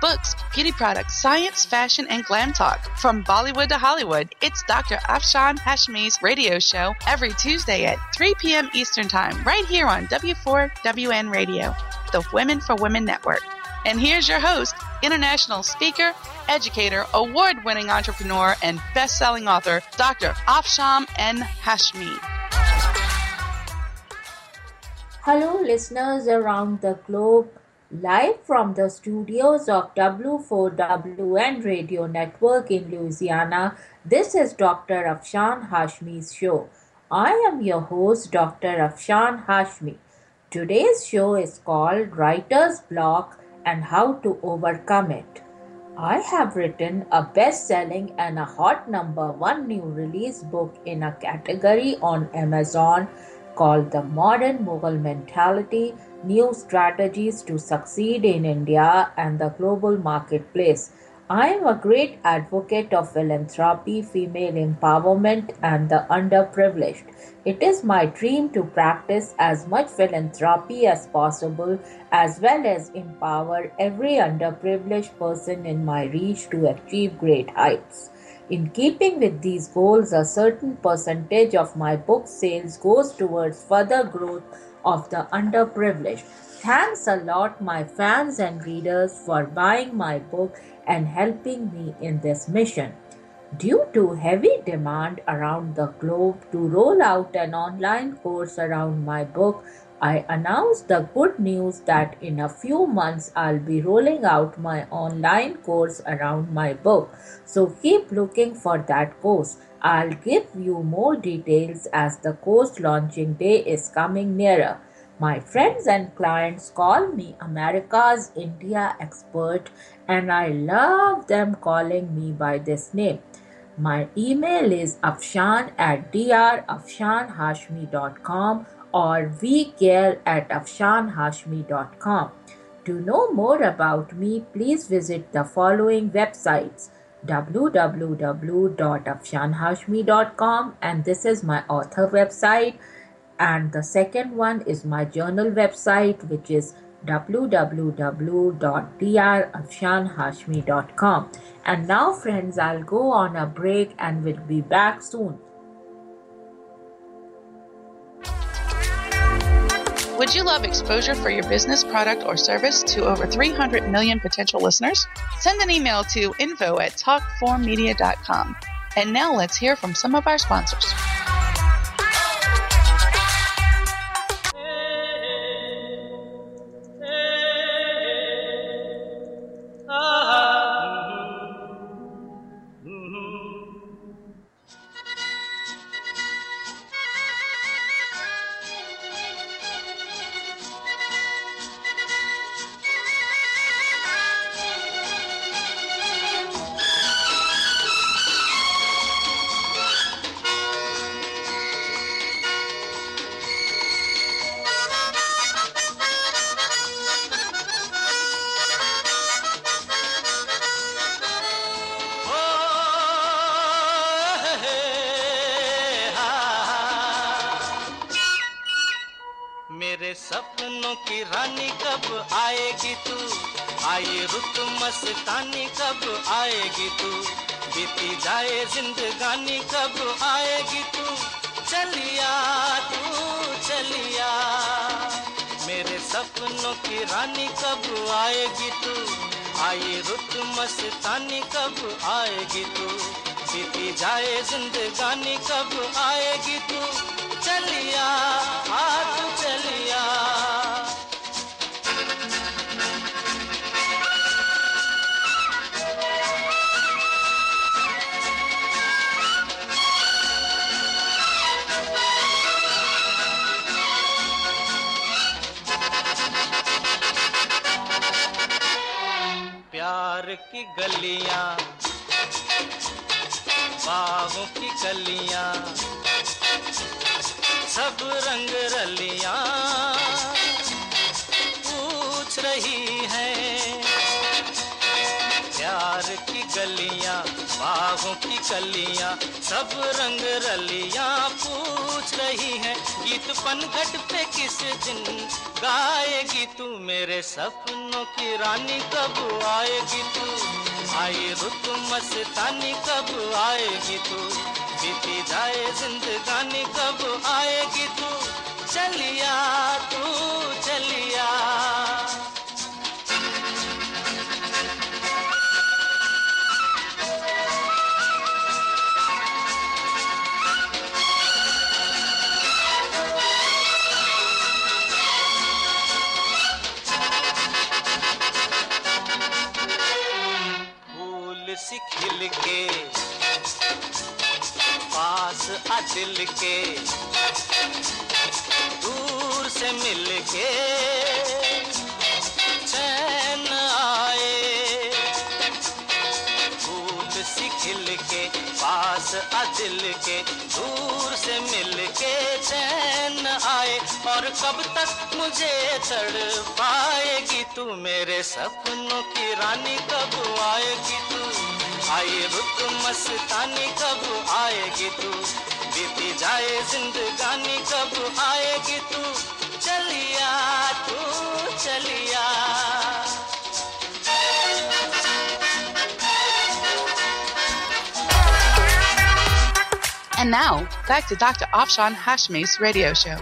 Books, beauty products, science, fashion, and glam talk. From Bollywood to Hollywood, it's Dr. Afshan Hashmi's radio show every Tuesday at 3 p.m. Eastern Time, right here on W4WN Radio, the Women for Women Network. And here's your host, international speaker, educator, award winning entrepreneur, and best selling author, Dr. Afshan N. Hashmi. Hello, listeners around the globe. Live from the studios of W4WN Radio Network in Louisiana, this is Dr. Afshan Hashmi's show. I am your host, Dr. Afshan Hashmi. Today's show is called Writer's Block and How to Overcome It. I have written a best selling and a hot number one new release book in a category on Amazon called The Modern Mughal Mentality New Strategies to Succeed in India and the Global Marketplace. I am a great advocate of philanthropy, female empowerment, and the underprivileged. It is my dream to practice as much philanthropy as possible, as well as empower every underprivileged person in my reach to achieve great heights. In keeping with these goals, a certain percentage of my book sales goes towards further growth of the underprivileged. Thanks a lot, my fans and readers, for buying my book and helping me in this mission. Due to heavy demand around the globe to roll out an online course around my book, I announced the good news that in a few months I'll be rolling out my online course around my book. So keep looking for that course. I'll give you more details as the course launching day is coming nearer. My friends and clients call me America's India expert, and I love them calling me by this name. My email is afshan at drafshanhashmi.com or vcare at afshanhashmi.com. To know more about me, please visit the following websites www.afshanhashmi.com and this is my author website. And the second one is my journal website which is www.drafshanhashmi.com and now friends i'll go on a break and we'll be back soon Would you love exposure for your business, product, or service to over 300 million potential listeners? Send an email to info at talk4media.com. And now let's hear from some of our sponsors. आएगी तू। बीती जाए जिंदगानी, कब आएगी तू? चलिया तू, चलिया। मेरे सपनों की रानी, कब आएगी तू? आई रुत मस्तानी, कब आएगी तू? बीती जाए जिंदगानी, कब आएगी तू? चलिया। गलियाँ बाहों की कलियाँ सब रंग रलियाँ पूछ रही हैं प्यार की गलियाँ। बाहों की कलियाँ सब रंग रलियाँ पूछ रही हैं, गीत पनघट पे किस दिन गाएगी तू मेरे सपनों की रानी, कब आएगी तू? आई रुत मस्तानी, कब आएगी तू? बीती जाए जिंदगानी, कब आएगी तू? चलिया तू, चलिया। सी खिल के पास दिल के दूर से मिल के चैन आए। फूल सी खिल के पास दिल के दूर से मिल के चैन आए। और कब तक मुझे तड़ पाएगी तू मेरे सपनों की रानी, कब आएगी तू आई रुत मस्तानी कब आएगी तू बीती जाए जिंदगानी कब आएगी तू चलिया तू चलिया And now, back to Dr. Afshan Hashmi's radio show.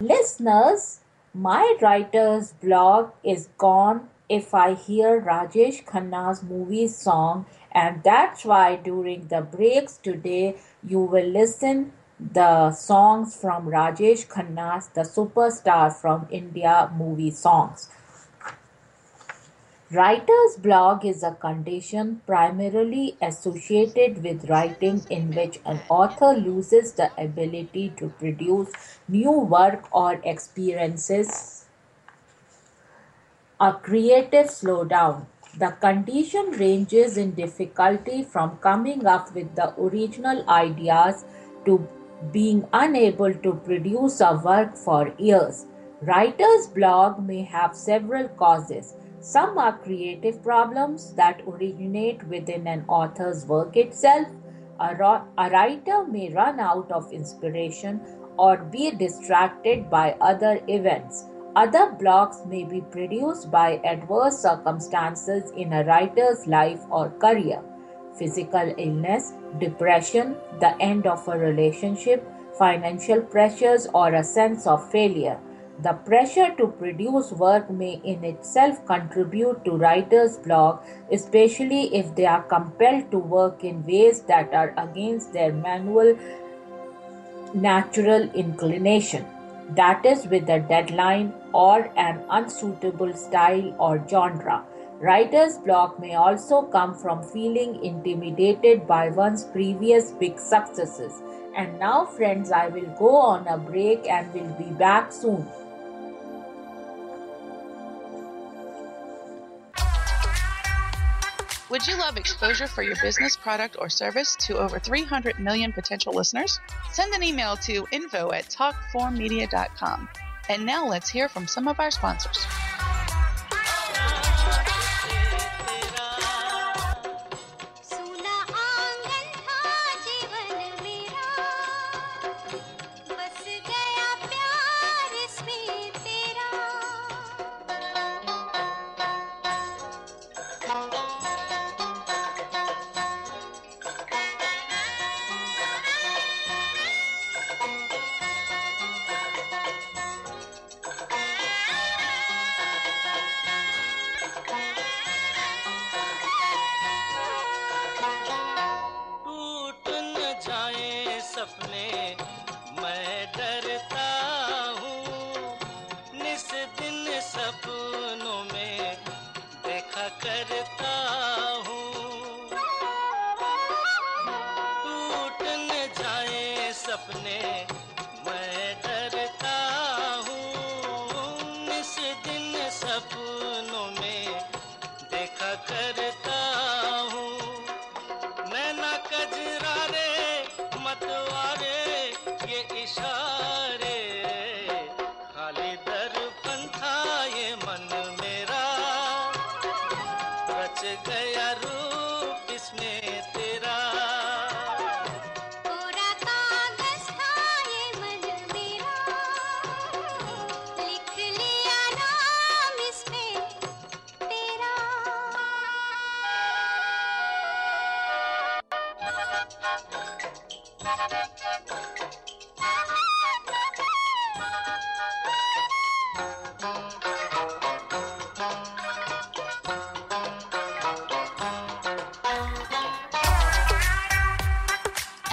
Listeners, my writer's block is gone if I hear Rajesh Khanna's movie song and that's why during the breaks today you will listen the songs from Rajesh Khanna's The Superstar from India movie songs. Writer's block is a condition primarily associated with writing in which an author loses the ability to produce new work or experiences a creative slowdown. The condition ranges in difficulty from coming up with the original ideas to being unable to produce a work for years. Writer's block may have several causes. Some are creative problems that originate within an author's work itself. A, ro- a writer may run out of inspiration or be distracted by other events. Other blocks may be produced by adverse circumstances in a writer's life or career. Physical illness, depression, the end of a relationship, financial pressures, or a sense of failure. The pressure to produce work may in itself contribute to writer's block, especially if they are compelled to work in ways that are against their manual natural inclination, that is, with a deadline or an unsuitable style or genre. Writer's block may also come from feeling intimidated by one's previous big successes. And now, friends, I will go on a break and will be back soon. Would you love exposure for your business, product, or service to over 300 million potential listeners? Send an email to info at talk4media.com. And now let's hear from some of our sponsors.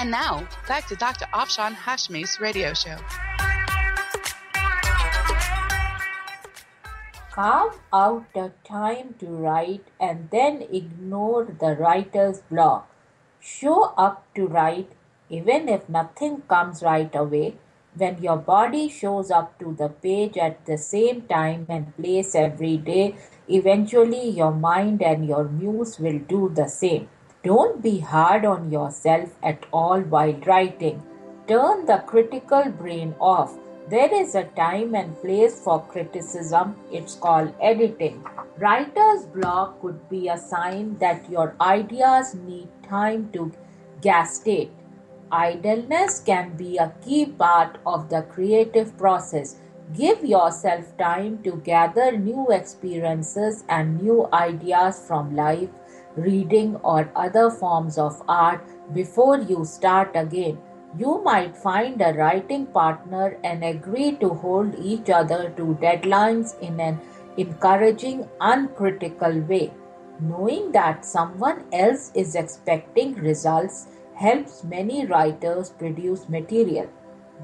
And now, back to Dr. Afshan Hashmi's radio show. Carve out the time to write and then ignore the writer's block. Show up to write even if nothing comes right away. When your body shows up to the page at the same time and place every day, eventually your mind and your muse will do the same. Don't be hard on yourself at all while writing. Turn the critical brain off. There is a time and place for criticism. It's called editing. Writer's block could be a sign that your ideas need time to gestate. Idleness can be a key part of the creative process. Give yourself time to gather new experiences and new ideas from life, reading, or other forms of art before you start again. You might find a writing partner and agree to hold each other to deadlines in an encouraging, uncritical way. Knowing that someone else is expecting results helps many writers produce material.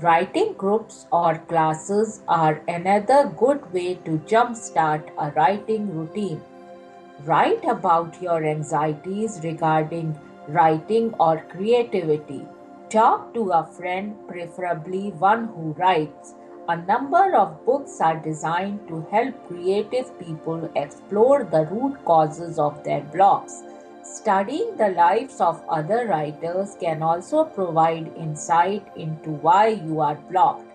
Writing groups or classes are another good way to jumpstart a writing routine. Write about your anxieties regarding writing or creativity. Talk to a friend, preferably one who writes. A number of books are designed to help creative people explore the root causes of their blocks. Studying the lives of other writers can also provide insight into why you are blocked.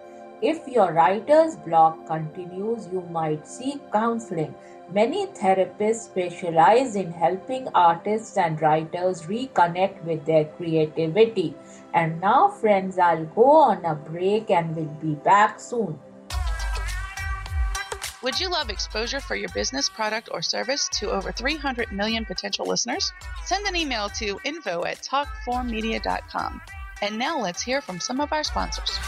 If your writer's block continues, you might seek counseling. Many therapists specialize in helping artists and writers reconnect with their creativity. And now, friends, I'll go on a break and we'll be back soon. Would you love exposure for your business, product, or service to over 300 million potential listeners? Send an email to info at talk4media.com. And now let's hear from some of our sponsors.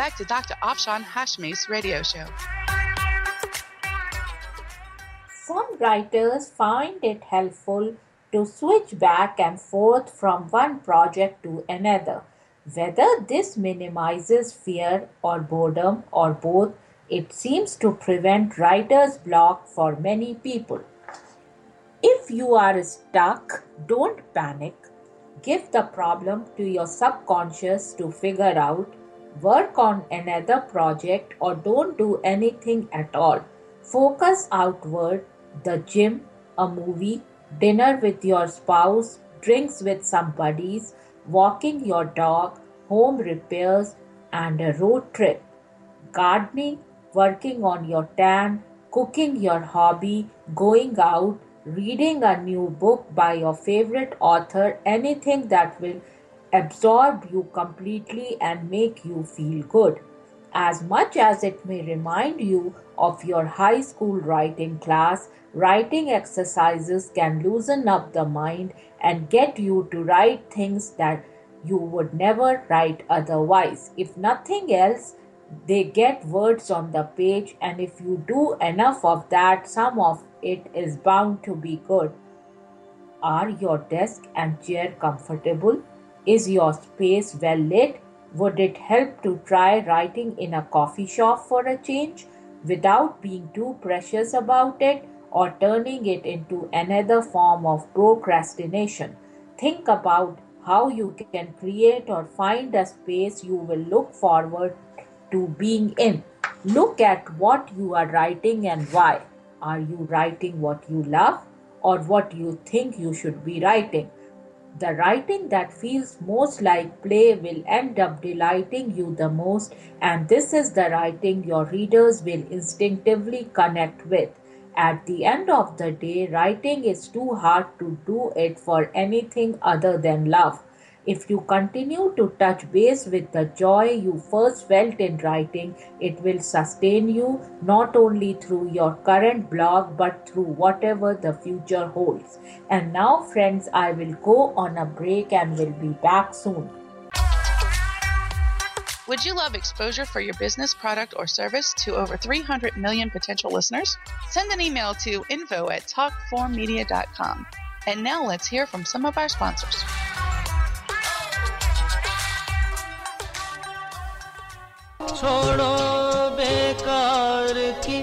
Back to Dr. Afshan Hashmi's radio show. Some writers find it helpful to switch back and forth from one project to another. Whether this minimizes fear or boredom or both, it seems to prevent writer's block for many people. If you are stuck, don't panic. Give the problem to your subconscious to figure out. Work on another project or don't do anything at all. Focus outward the gym, a movie, dinner with your spouse, drinks with some buddies, walking your dog, home repairs, and a road trip. Gardening, working on your tan, cooking your hobby, going out, reading a new book by your favorite author, anything that will absorb you completely and make you feel good. As much as it may remind you of your high school writing class, writing exercises can loosen up the mind and get you to write things that you would never write otherwise. If nothing else, they get words on the page, and if you do enough of that, some of it is bound to be good. Are your desk and chair comfortable? Is your space well lit? Would it help to try writing in a coffee shop for a change without being too precious about it or turning it into another form of procrastination? Think about how you can create or find a space you will look forward to being in. Look at what you are writing and why. Are you writing what you love or what you think you should be writing? The writing that feels most like play will end up delighting you the most, and this is the writing your readers will instinctively connect with. At the end of the day, writing is too hard to do it for anything other than love. If you continue to touch base with the joy you first felt in writing, it will sustain you not only through your current blog but through whatever the future holds. And now, friends, I will go on a break and will be back soon. Would you love exposure for your business, product, or service to over 300 million potential listeners? Send an email to info at talk4media.com. And now let's hear from some of our sponsors. छोड़ो बेकार की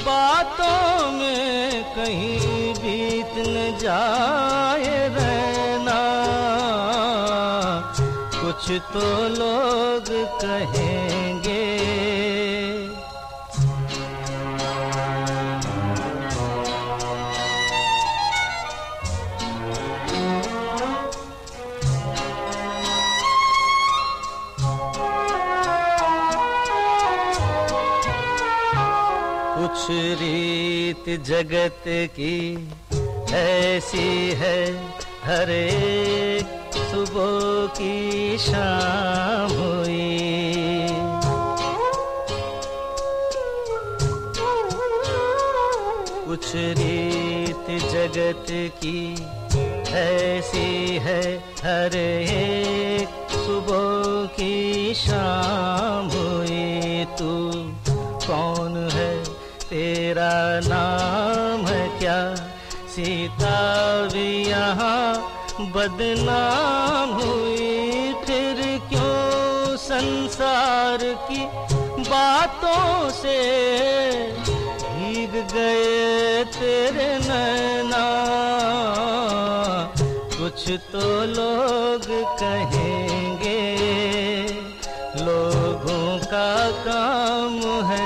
बातों में कहीं बीत न जाए रहना। कुछ तो लोग कहेंगे रीत जगत की ऐसी है हर सुबह की शाम हुई। कुछ रीत जगत की ऐसी है हर एक सुबह की शाम हुई। तू कौन है तेरा नाम है क्या? सीता भी यहाँ बदनाम हुई। फिर क्यों संसार की बातों से भीग गए तेरे नैना? कुछ तो लोग कहेंगे, लोगों का काम है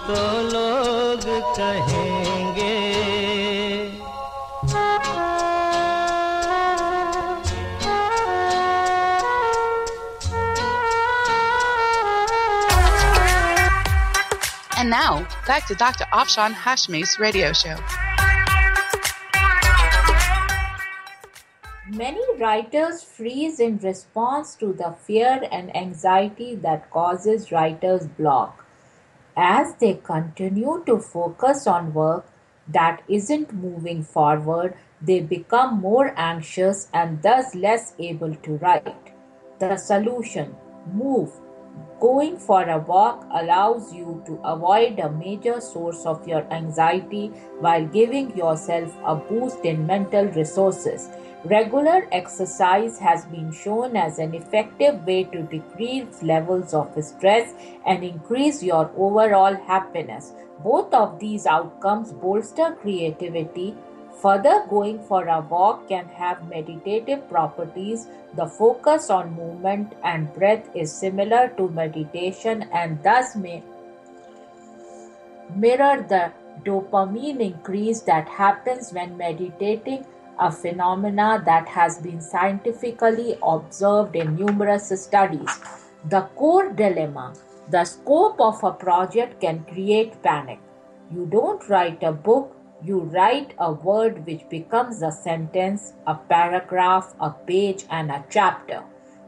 तो लोग कहेंगे And now, back to Dr. Afshan Hashmi's radio show. Many writers freeze in response to the fear and anxiety that causes writer's block. As they continue to focus on work that isn't moving forward, they become more anxious and thus less able to write. The solution move. Going for a walk allows you to avoid a major source of your anxiety while giving yourself a boost in mental resources. Regular exercise has been shown as an effective way to decrease levels of stress and increase your overall happiness. Both of these outcomes bolster creativity. Further, going for a walk can have meditative properties. The focus on movement and breath is similar to meditation and thus may mirror the dopamine increase that happens when meditating, a phenomena that has been scientifically observed in numerous studies. The core dilemma the scope of a project can create panic. You don't write a book, you write a word which becomes a sentence, a paragraph, a page, and a chapter.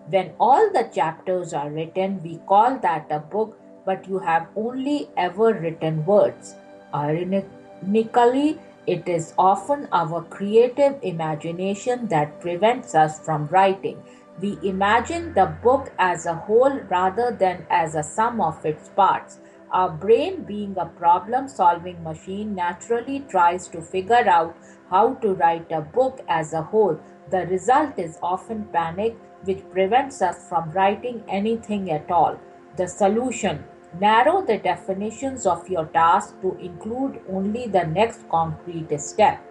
When all the chapters are written, we call that a book, but you have only ever written words. Ironically, it is often our creative imagination that prevents us from writing. We imagine the book as a whole rather than as a sum of its parts. Our brain, being a problem solving machine, naturally tries to figure out how to write a book as a whole. The result is often panic, which prevents us from writing anything at all. The solution narrow the definitions of your task to include only the next concrete step.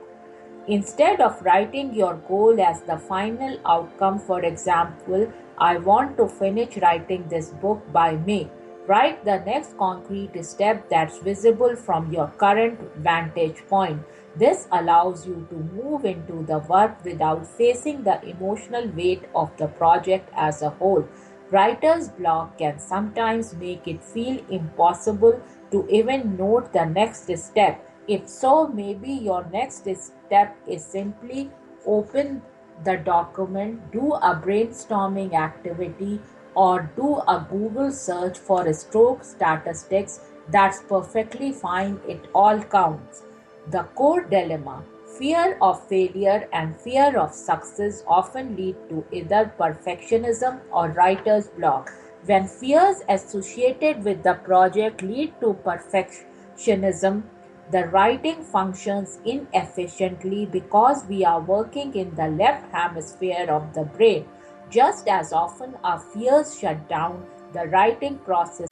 Instead of writing your goal as the final outcome, for example, I want to finish writing this book by May. Write the next concrete step that's visible from your current vantage point. This allows you to move into the work without facing the emotional weight of the project as a whole. Writer's block can sometimes make it feel impossible to even note the next step. If so, maybe your next step is simply open the document, do a brainstorming activity, or do a Google search for stroke statistics. That's perfectly fine, it all counts. The core dilemma fear of failure and fear of success often lead to either perfectionism or writer's block. When fears associated with the project lead to perfectionism, the writing functions inefficiently because we are working in the left hemisphere of the brain. Just as often, our fears shut down the writing process.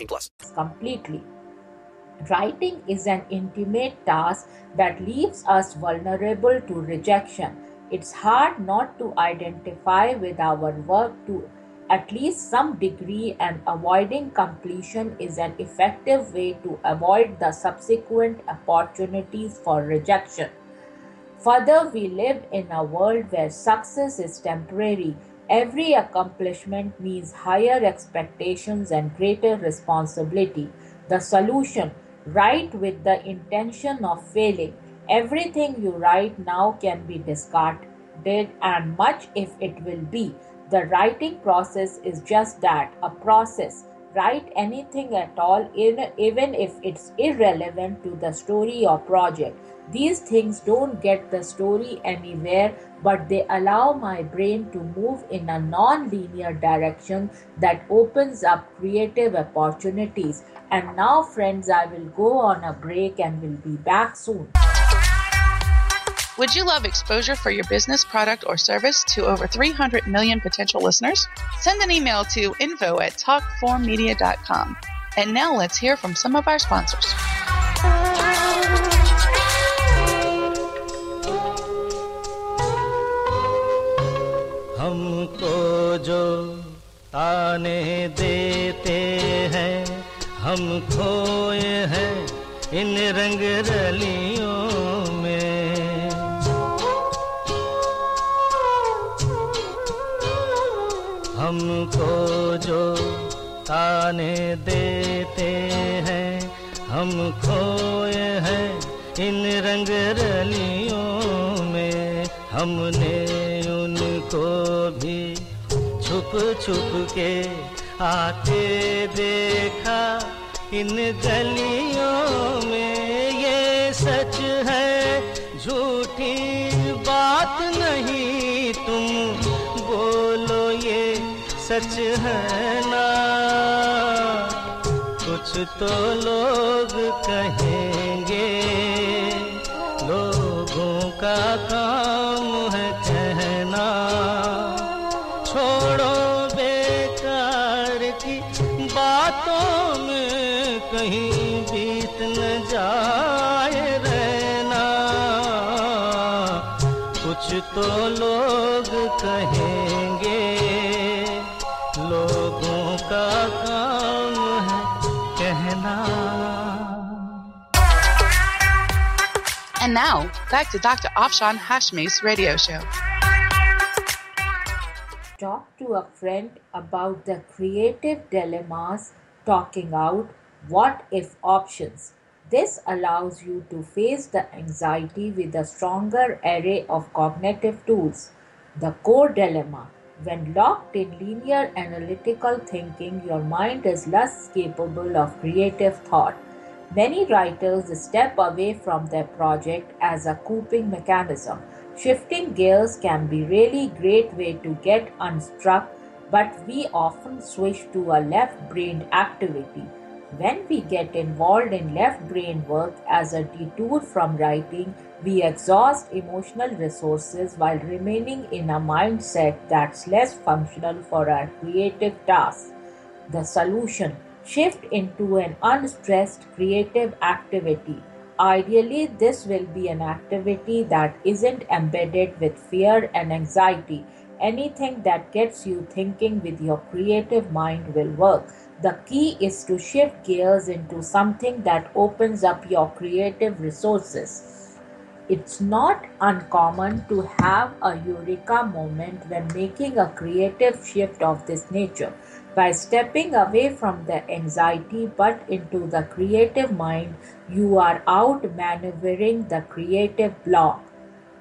plus. completely. Writing is an intimate task that leaves us vulnerable to rejection. It's hard not to identify with our work to at least some degree, and avoiding completion is an effective way to avoid the subsequent opportunities for rejection. Further, we live in a world where success is temporary. Every accomplishment means higher expectations and greater responsibility. The solution write with the intention of failing. Everything you write now can be discarded, and much if it will be. The writing process is just that a process. Write anything at all, even if it's irrelevant to the story or project. These things don't get the story anywhere, but they allow my brain to move in a non linear direction that opens up creative opportunities. And now, friends, I will go on a break and will be back soon. Would you love exposure for your business, product, or service to over 300 million potential listeners? Send an email to info at talk4media.com. And now let's hear from some of our sponsors. देते हैं। हम खोए हैं इन रंग रलियों में। हमने उनको भी छुप छुप के आते देखा। इन गलियों में ये सच है, झूठी बात नहीं। तुम बोलो ये सच है ना? कुछ तो लोग कहेंगे। लोगों का काम है कहना। छोड़ो बेकार की बातों में कहीं बीत न जाए रहना। कुछ तो लोग And now, back to Dr. Afshan Hashmi's radio show. Talk to a friend about the creative dilemmas, talking out what if options. This allows you to face the anxiety with a stronger array of cognitive tools. The core dilemma. When locked in linear analytical thinking, your mind is less capable of creative thought. Many writers step away from their project as a coping mechanism. Shifting gears can be really great way to get unstuck, but we often switch to a left-brained activity. When we get involved in left brain work as a detour from writing, we exhaust emotional resources while remaining in a mindset that's less functional for our creative tasks. The solution shift into an unstressed creative activity. Ideally, this will be an activity that isn't embedded with fear and anxiety. Anything that gets you thinking with your creative mind will work. The key is to shift gears into something that opens up your creative resources. It's not uncommon to have a eureka moment when making a creative shift of this nature. By stepping away from the anxiety but into the creative mind, you are out maneuvering the creative block.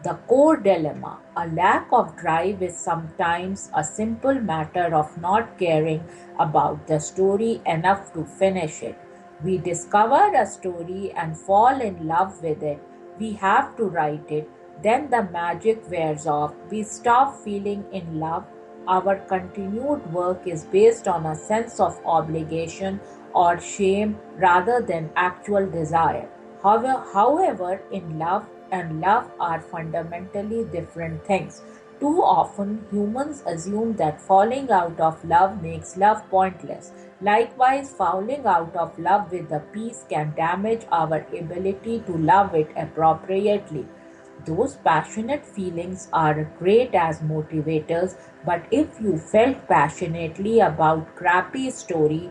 The core dilemma a lack of drive is sometimes a simple matter of not caring about the story enough to finish it. We discover a story and fall in love with it. We have to write it. Then the magic wears off. We stop feeling in love. Our continued work is based on a sense of obligation or shame rather than actual desire. However, in love and love are fundamentally different things. Too often, humans assume that falling out of love makes love pointless. Likewise, falling out of love with a piece can damage our ability to love it appropriately. Those passionate feelings are great as motivators, but if you felt passionately about crappy story,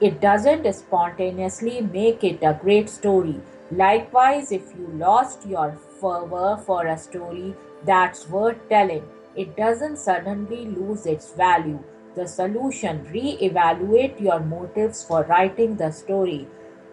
it doesn't spontaneously make it a great story. Likewise, if you lost your fervor for a story that's worth telling, it doesn't suddenly lose its value. The solution re-evaluate your motives for writing the story.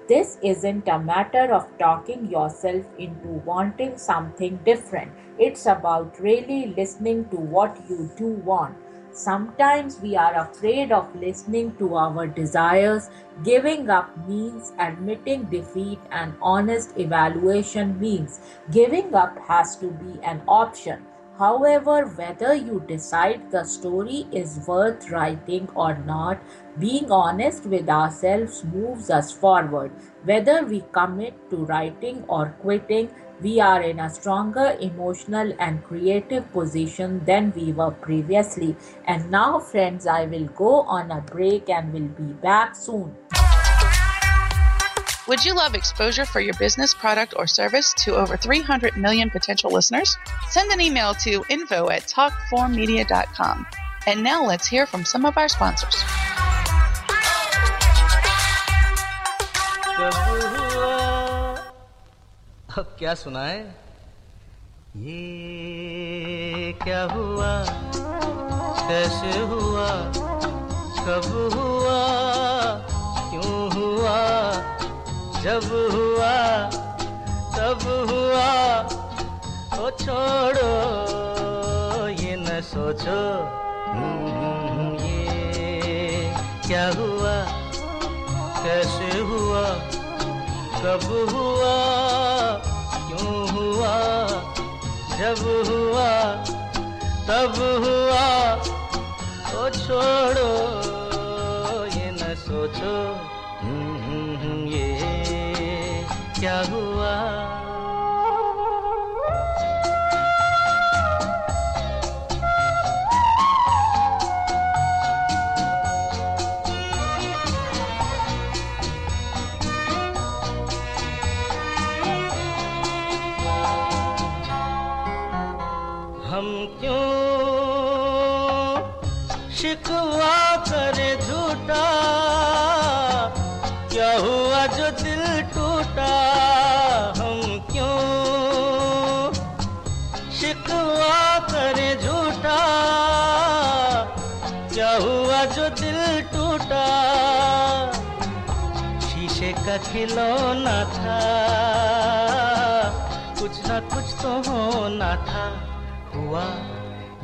This isn't a matter of talking yourself into wanting something different. It's about really listening to what you do want. Sometimes we are afraid of listening to our desires. Giving up means admitting defeat, and honest evaluation means giving up has to be an option. However, whether you decide the story is worth writing or not, being honest with ourselves moves us forward. Whether we commit to writing or quitting, we are in a stronger emotional and creative position than we were previously. And now, friends, I will go on a break and will be back soon. Would you love exposure for your business, product, or service to over 300 million potential listeners? Send an email to info at talk4media.com. And now let's hear from some of our sponsors. क्या क्या हुआ कैसे हुआ कब हुआ जब हुआ तब हुआ ओ छोड़ो ये न सोचो हम्म, ये क्या हुआ कैसे हुआ कब हुआ क्यों हुआ जब हुआ तब हुआ ओ छोड़ो ये न सोचो। क्या हुआ? खिलौना था। कुछ ना कुछ तो होना था। हुआ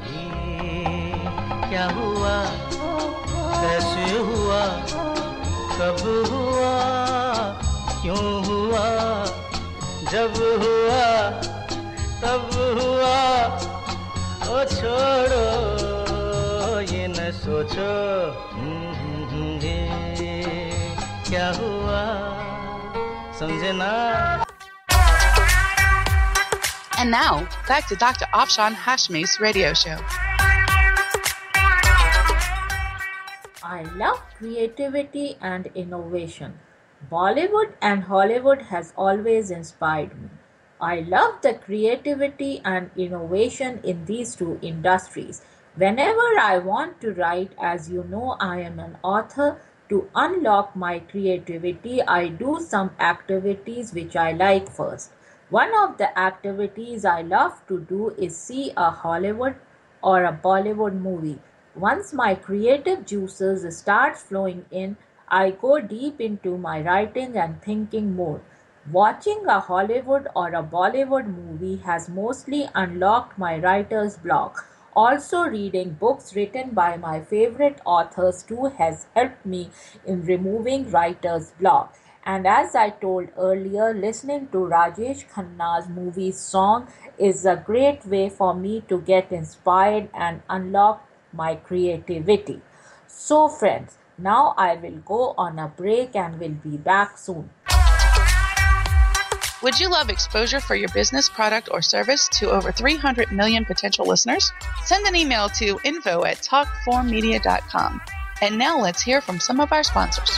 ये क्या हुआ? कैसे हुआ? कब हुआ? क्यों हुआ? जब हुआ तब हुआ। ओ छोड़ो ये न सोचो। हम्म, ये क्या हुआ? And now, back to Dr. Afshan Hashmi's radio show. I love creativity and innovation. Bollywood and Hollywood has always inspired me. I love the creativity and innovation in these two industries. Whenever I want to write, as you know, I am an author, to unlock my creativity, I do some activities which I like first. One of the activities I love to do is see a Hollywood or a Bollywood movie. Once my creative juices start flowing in, I go deep into my writing and thinking mode. Watching a Hollywood or a Bollywood movie has mostly unlocked my writer's block. Also, reading books written by my favorite authors too has helped me in removing writer's block. And as I told earlier, listening to Rajesh Khanna's movie song is a great way for me to get inspired and unlock my creativity. So, friends, now I will go on a break and will be back soon. Would you love exposure for your business, product, or service to over 300 million potential listeners? Send an email to info at talk4media.com. And now let's hear from some of our sponsors.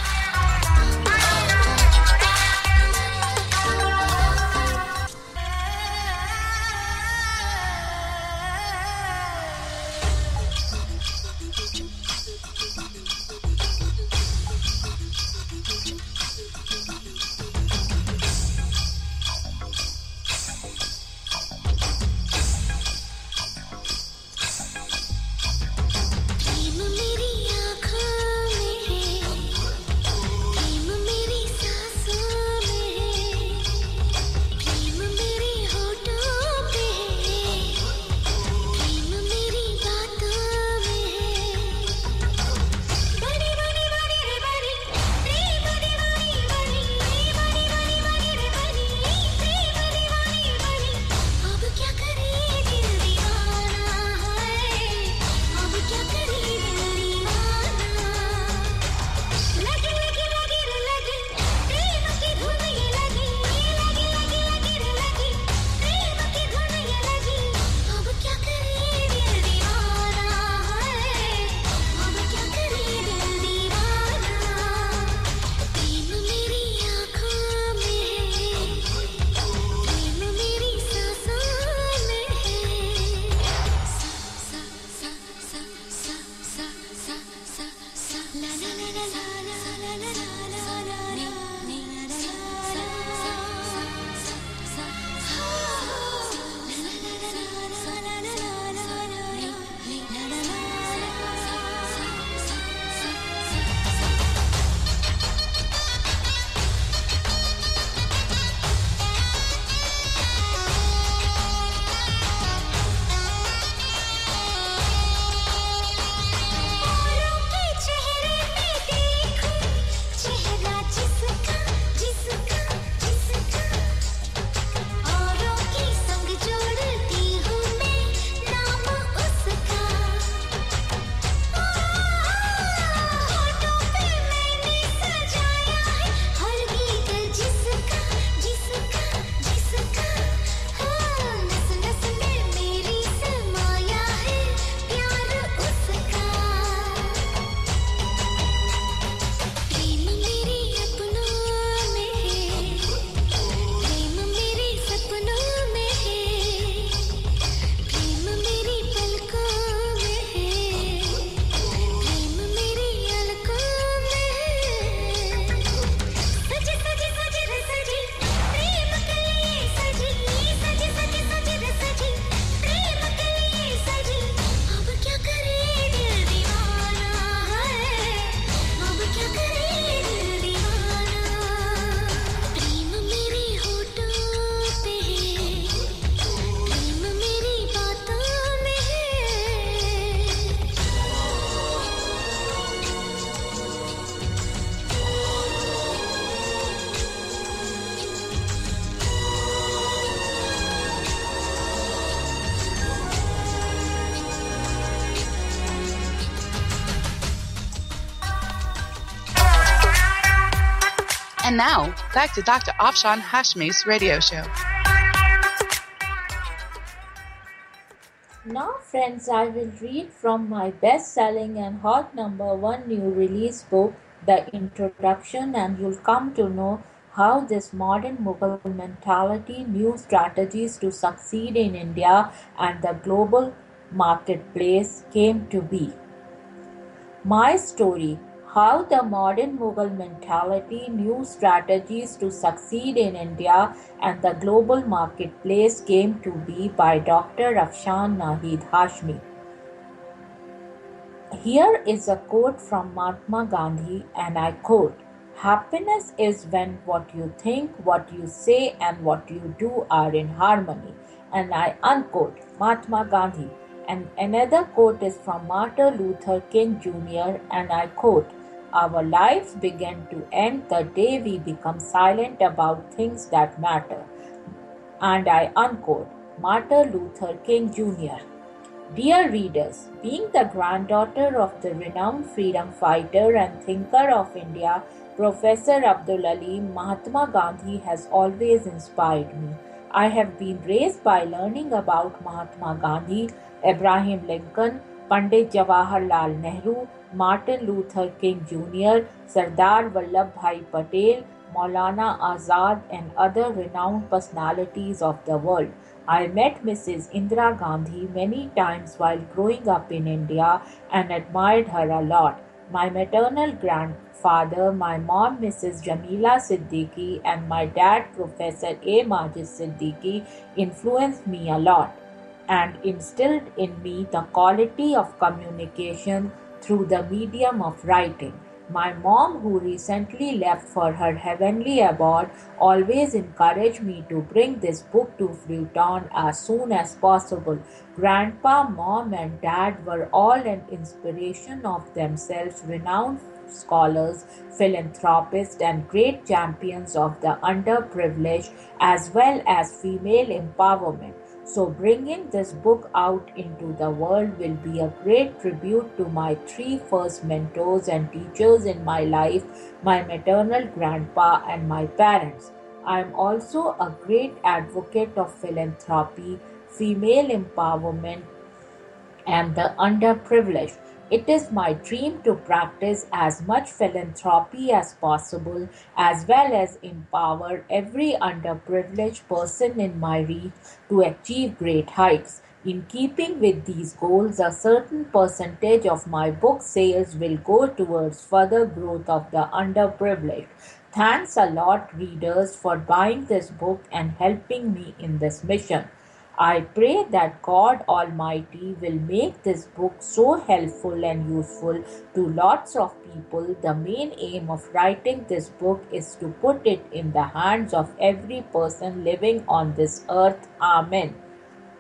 And now, back to Dr. Afshan Hashmi's radio show. Now, friends, I will read from my best selling and hot number one new release book, The Introduction, and you'll come to know how this modern Mughal mentality, new strategies to succeed in India, and the global marketplace came to be. My story How the Modern Mughal Mentality, New Strategies to Succeed in India, and the Global Marketplace Came to Be by Dr. Afshan Nahid Hashmi. Here is a quote from Mahatma Gandhi, and I quote Happiness is when what you think, what you say, and what you do are in harmony. And I unquote Mahatma Gandhi. And another quote is from Martin Luther King Jr., and I quote Our lives begin to end the day we become silent about things that matter. And I unquote Martin Luther King Jr. Dear readers, being the granddaughter of the renowned freedom fighter and thinker of India, Professor Abdul Mahatma Gandhi has always inspired me. I have been raised by learning about Mahatma Gandhi, Abraham Lincoln, Pandit Jawaharlal Nehru, Martin Luther King Jr., Sardar Vallabhbhai Patel, Maulana Azad, and other renowned personalities of the world. I met Mrs. Indira Gandhi many times while growing up in India and admired her a lot. My maternal grandfather, my mom, Mrs. Jamila Siddiqui, and my dad, Professor A. Majid Siddiqui, influenced me a lot and instilled in me the quality of communication through the medium of writing. My mom, who recently left for her heavenly abode, always encouraged me to bring this book to Fruiton as soon as possible. Grandpa, mom, and dad were all an inspiration of themselves, renowned scholars, philanthropists, and great champions of the underprivileged as well as female empowerment. So, bringing this book out into the world will be a great tribute to my three first mentors and teachers in my life my maternal grandpa and my parents. I am also a great advocate of philanthropy, female empowerment, and the underprivileged. It is my dream to practice as much philanthropy as possible, as well as empower every underprivileged person in my reach to achieve great heights. In keeping with these goals, a certain percentage of my book sales will go towards further growth of the underprivileged. Thanks a lot, readers, for buying this book and helping me in this mission. I pray that God Almighty will make this book so helpful and useful to lots of people. The main aim of writing this book is to put it in the hands of every person living on this earth. Amen.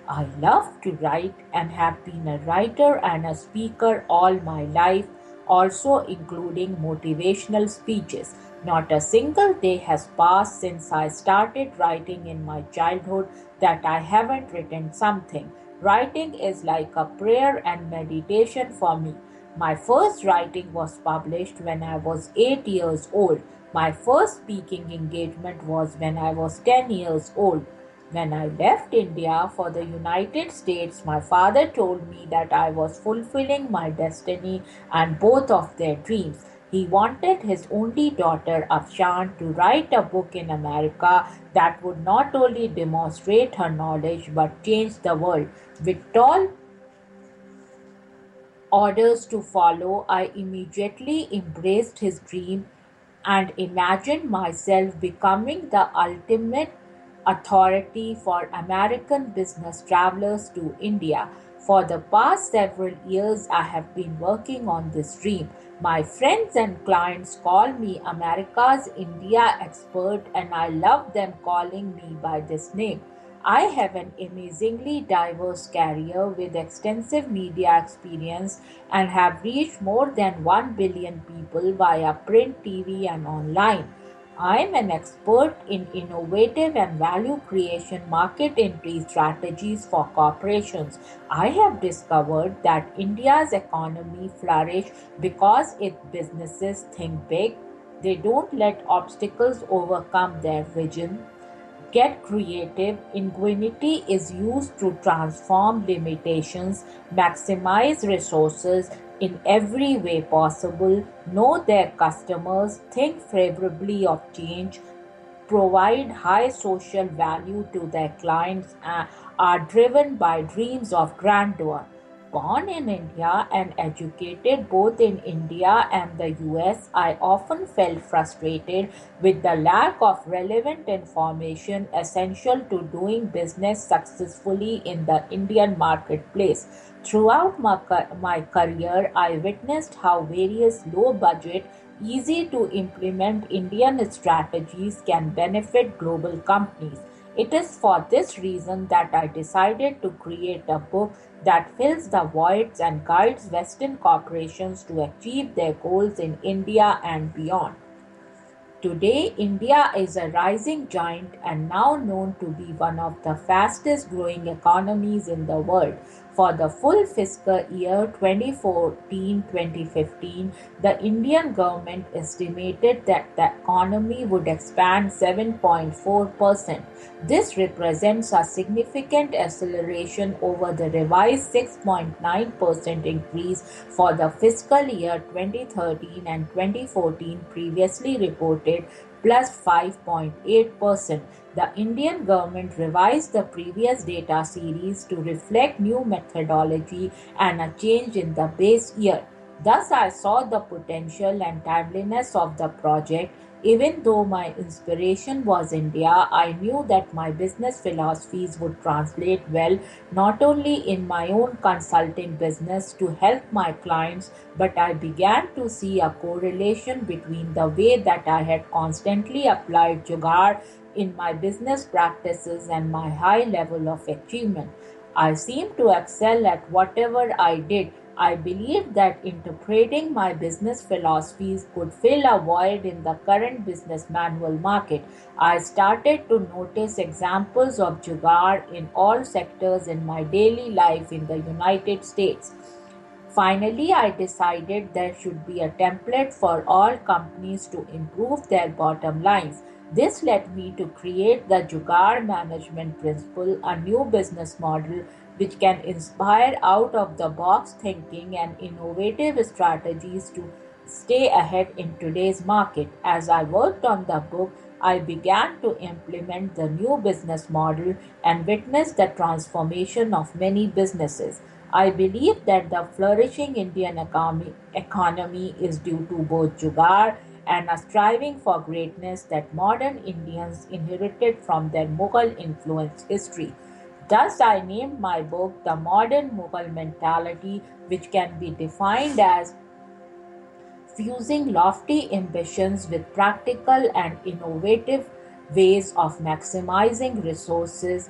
I love to write and have been a writer and a speaker all my life, also including motivational speeches. Not a single day has passed since I started writing in my childhood that I haven't written something. Writing is like a prayer and meditation for me. My first writing was published when I was 8 years old. My first speaking engagement was when I was 10 years old. When I left India for the United States, my father told me that I was fulfilling my destiny and both of their dreams. He wanted his only daughter, Afshan, to write a book in America that would not only demonstrate her knowledge but change the world. With tall orders to follow, I immediately embraced his dream and imagined myself becoming the ultimate authority for American business travelers to India. For the past several years, I have been working on this dream. My friends and clients call me America's India expert, and I love them calling me by this name. I have an amazingly diverse career with extensive media experience and have reached more than 1 billion people via print, TV, and online. I am an expert in innovative and value creation market entry strategies for corporations. I have discovered that India's economy flourishes because its businesses think big, They don't let obstacles overcome their vision. Get creative. Ingenuity is used to transform limitations, maximize resources in every way possible, know their customers, think favorably of change, provide high social value to their clients, and are driven by dreams of grandeur. Born in India and educated both in India and the US, I often felt frustrated with the lack of relevant information essential to doing business successfully in the Indian marketplace. Throughout my, my career, I witnessed how various low budget, easy to implement Indian strategies can benefit global companies. It is for this reason that I decided to create a book that fills the voids and guides Western corporations to achieve their goals in India and beyond. Today, India is a rising giant and now known to be one of the fastest growing economies in the world. For the full fiscal year 2014 2015, the Indian government estimated that the economy would expand 7.4%. This represents a significant acceleration over the revised 6.9% increase for the fiscal year 2013 and 2014 previously reported plus 5.8%. The Indian government revised the previous data series to reflect new methodology and a change in the base year. Thus, I saw the potential and timeliness of the project. Even though my inspiration was India, I knew that my business philosophies would translate well not only in my own consulting business to help my clients, but I began to see a correlation between the way that I had constantly applied Jugaad in my business practices and my high level of achievement. I seemed to excel at whatever I did. I believed that interpreting my business philosophies could fill a void in the current business manual market. I started to notice examples of Jugaad in all sectors in my daily life in the United States. Finally, I decided there should be a template for all companies to improve their bottom lines. This led me to create the Jugaad Management Principle, a new business model which can inspire out of the box thinking and innovative strategies to stay ahead in today's market. As I worked on the book, I began to implement the new business model and witnessed the transformation of many businesses. I believe that the flourishing Indian economy, economy is due to both Jugaad and a striving for greatness that modern Indians inherited from their Mughal influenced history. Thus, I named my book The Modern Mughal Mentality, which can be defined as fusing lofty ambitions with practical and innovative ways of maximizing resources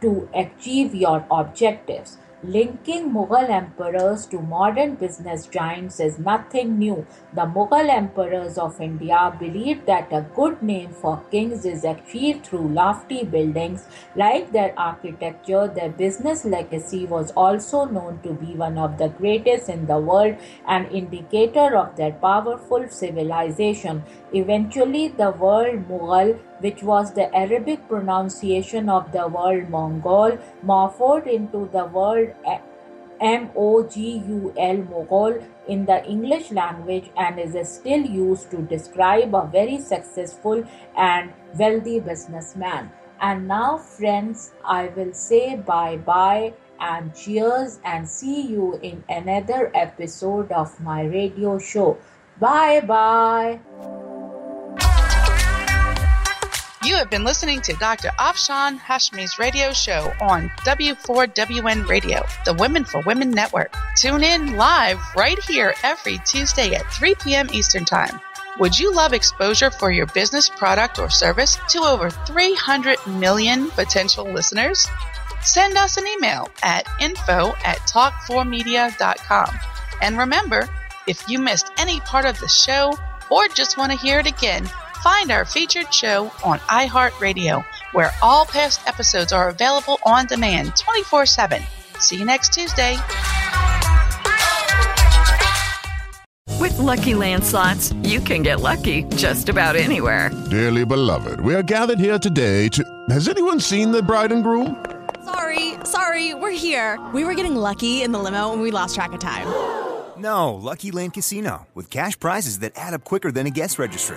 to achieve your objectives. Linking Mughal emperors to modern business giants is nothing new. The Mughal emperors of India believed that a good name for kings is achieved through lofty buildings. Like their architecture, their business legacy was also known to be one of the greatest in the world, an indicator of their powerful civilization. Eventually, the word Mughal which was the Arabic pronunciation of the word Mongol, morphed into the word M O G U L Mughal in the English language and is still used to describe a very successful and wealthy businessman. And now, friends, I will say bye bye and cheers and see you in another episode of my radio show. Bye bye. You have been listening to Dr. Afshan Hashmi's radio show on W4WN Radio, the Women for Women Network. Tune in live right here every Tuesday at 3 p.m. Eastern Time. Would you love exposure for your business, product, or service to over 300 million potential listeners? Send us an email at info at talk4media.com. And remember, if you missed any part of the show or just want to hear it again, find our featured show on iHeartRadio, where all past episodes are available on demand 24 7. See you next Tuesday. With Lucky Land slots, you can get lucky just about anywhere. Dearly beloved, we are gathered here today to. Has anyone seen the bride and groom? Sorry, sorry, we're here. We were getting lucky in the limo and we lost track of time. No, Lucky Land Casino, with cash prizes that add up quicker than a guest registry.